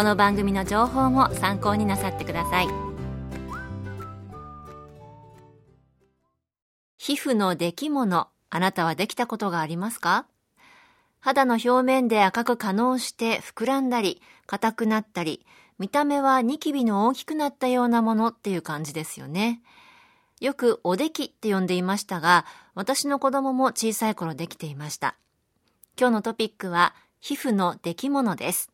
この番組の情報も参考になさってください。皮膚の出来物あなたはできたことがありますか？肌の表面で赤く可能して膨らんだり硬くなったり見た目はニキビの大きくなったようなものっていう感じですよね。よくおできって呼んでいましたが私の子供も小さい頃できていました。今日のトピックは皮膚の出来物です。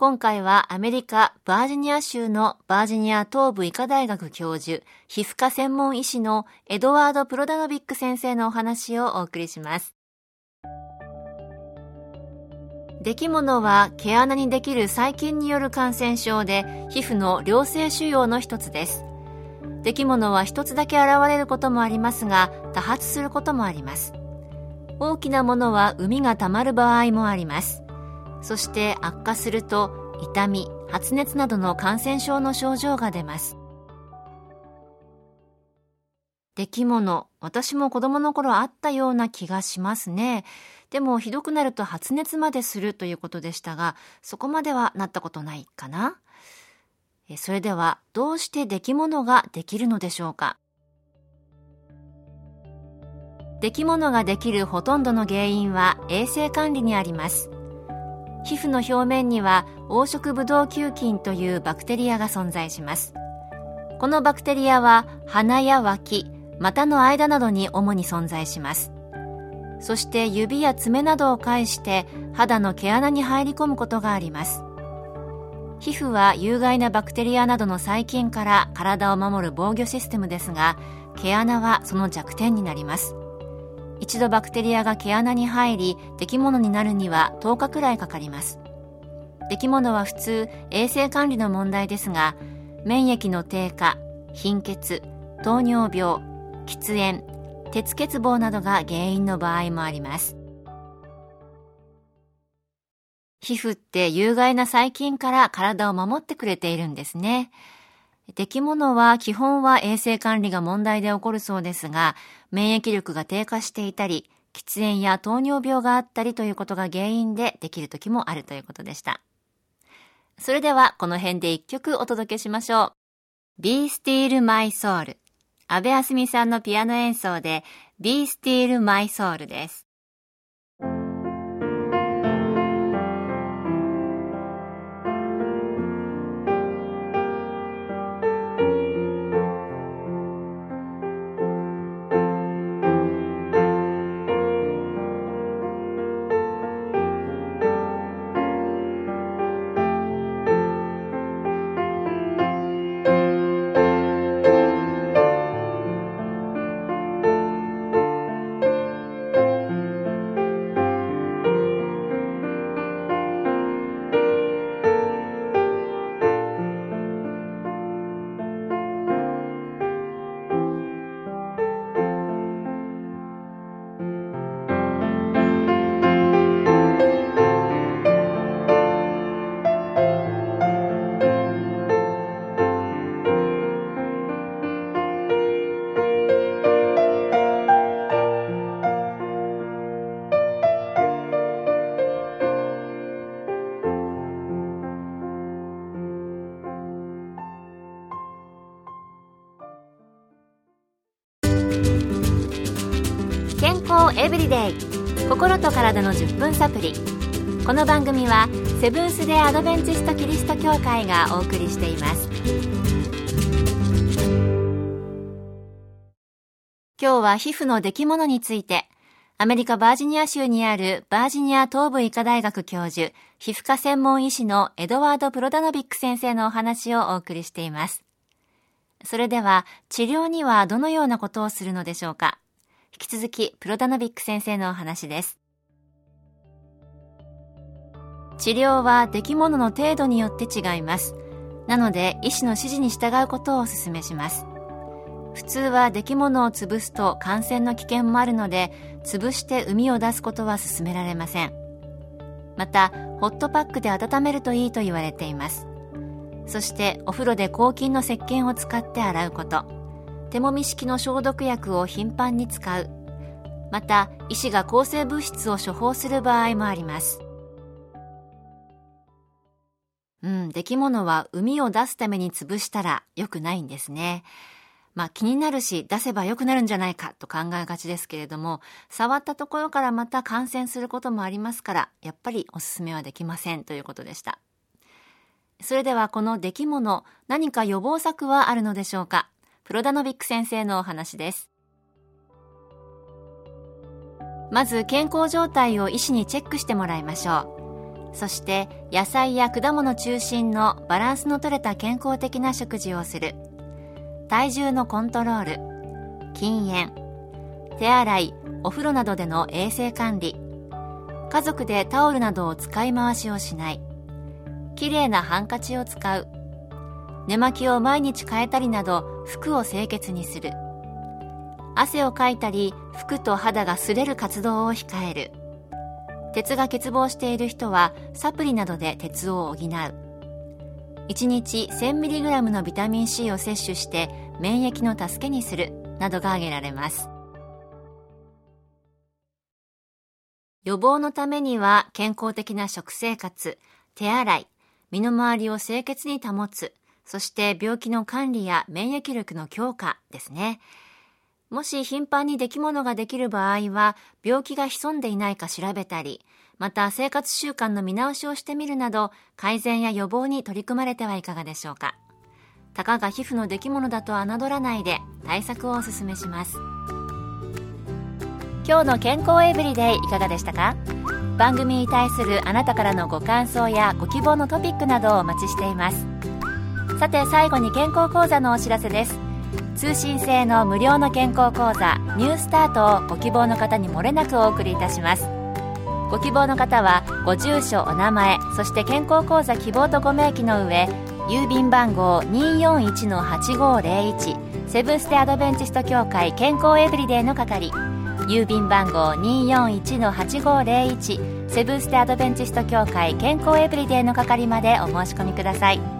今回はアメリカバージニア州のバージニア東部医科大学教授、皮膚科専門医師のエドワード・プロダノビック先生のお話をお送りします。出来物は毛穴にできる細菌による感染症で皮膚の良性腫瘍の一つです。出来物は一つだけ現れることもありますが多発することもあります。大きなものは膿が溜まる場合もあります。そして悪化すると痛み発熱などの感染症の症状が出ます。出来物私も子供の頃あったような気がしますね。でもひどくなると発熱までするということでしたがそこまではなったことないかな。それではどうして出来物ができるのでしょうか。出来物ができるほとんどの原因は衛生管理にあります。皮膚の表面には黄色ブドウ球菌というバクテリアが存在します。このバクテリアは鼻や脇股の間などに主に存在します。そして指や爪などを介して肌の毛穴に入り込むことがあります。皮膚は有害なバクテリアなどの細菌から体を守る防御システムですが毛穴はその弱点になります。一度バクテリアが毛穴に入り出来物になるには10日くらいかかります出来物は普通衛生管理の問題ですが免疫の低下貧血糖尿病喫煙鉄欠乏などが原因の場合もあります皮膚って有害な細菌から体を守ってくれているんですね。出来物は基本は衛生管理が問題で起こるそうですが、免疫力が低下していたり、喫煙や糖尿病があったりということが原因でできる時もあるということでした。それではこの辺で一曲お届けしましょう。Be Still My Soul 安部あすみさんのピアノ演奏で Be Still My Soul です。エブリデイ心と体の10分サプリ。この番組はセブンス・デ・アドベンチスト・キリスト教会がお送りしています。今日は皮膚の出来物についてアメリカバージニア州にあるバージニア東部医科大学教授皮膚科専門医師のエドワード・プロダノビック先生のお話をお送りしています。それでは治療にはどのようなことをするのでしょうか？引き続き、プロダノビック先生のお話です。治療は出来物の程度によって違います。なので、医師の指示に従うことをお勧めします。普通は出来物を潰すと感染の危険もあるので潰して膿を出すことは勧められませんまたホットパックで温めるといいと言われていますそしてお風呂で抗菌の石鹸を使って洗うこと手もみ式の消毒薬を頻繁に使うまた医師が抗生物質を処方する場合もありますうん、出来物は膿を出すために潰したら良くないんですね。まあ気になるし出せば良くなるんじゃないかと考えがちですけれども、触ったところからまた感染することもありますから、やっぱりおすすめはできませんということでした。それではこの出来物、何か予防策はあるのでしょうか？プロダノビック先生のお話です。まず健康状態を医師にチェックしてもらいましょう。そして野菜や果物中心のバランスの取れた健康的な食事をする。体重のコントロール禁煙手洗いお風呂などでの衛生管理家族でタオルなどを使い回しをしないきれいなハンカチを使う寝巻きを毎日変えたりなど服を清潔にする。汗をかいたり服と肌が擦れる活動を控える。鉄が欠乏している人はサプリなどで鉄を補う。1日 1000mg のビタミン C を摂取して免疫の助けにする。などが挙げられます。予防のためには健康的な食生活手洗い身の回りを清潔に保つ。そして病気の管理や免疫力の強化ですね。もし頻繁に出来物ができる場合は病気が潜んでいないか調べたりまた生活習慣の見直しをしてみるなど改善や予防に取り組まれてはいかがでしょうか。たかが皮膚の出来物だと侮らないで対策をお勧めします。今日の健康エブリデイいかがでしたか？番組に対するあなたからのご感想やご希望のトピックなどをお待ちしています。さて最後に健康講座のお知らせです。通信制の無料の健康講座ニュースタートをご希望の方にもれなくお送りいたします。ご希望の方はご住所お名前そして健康講座希望とご明記の上郵便番号241-8501セブンステ・アドベンチスト協会健康エブリデイの係。郵便番号241-8501セブンステ・アドベンチスト協会健康エブリデイの係までお申し込みください。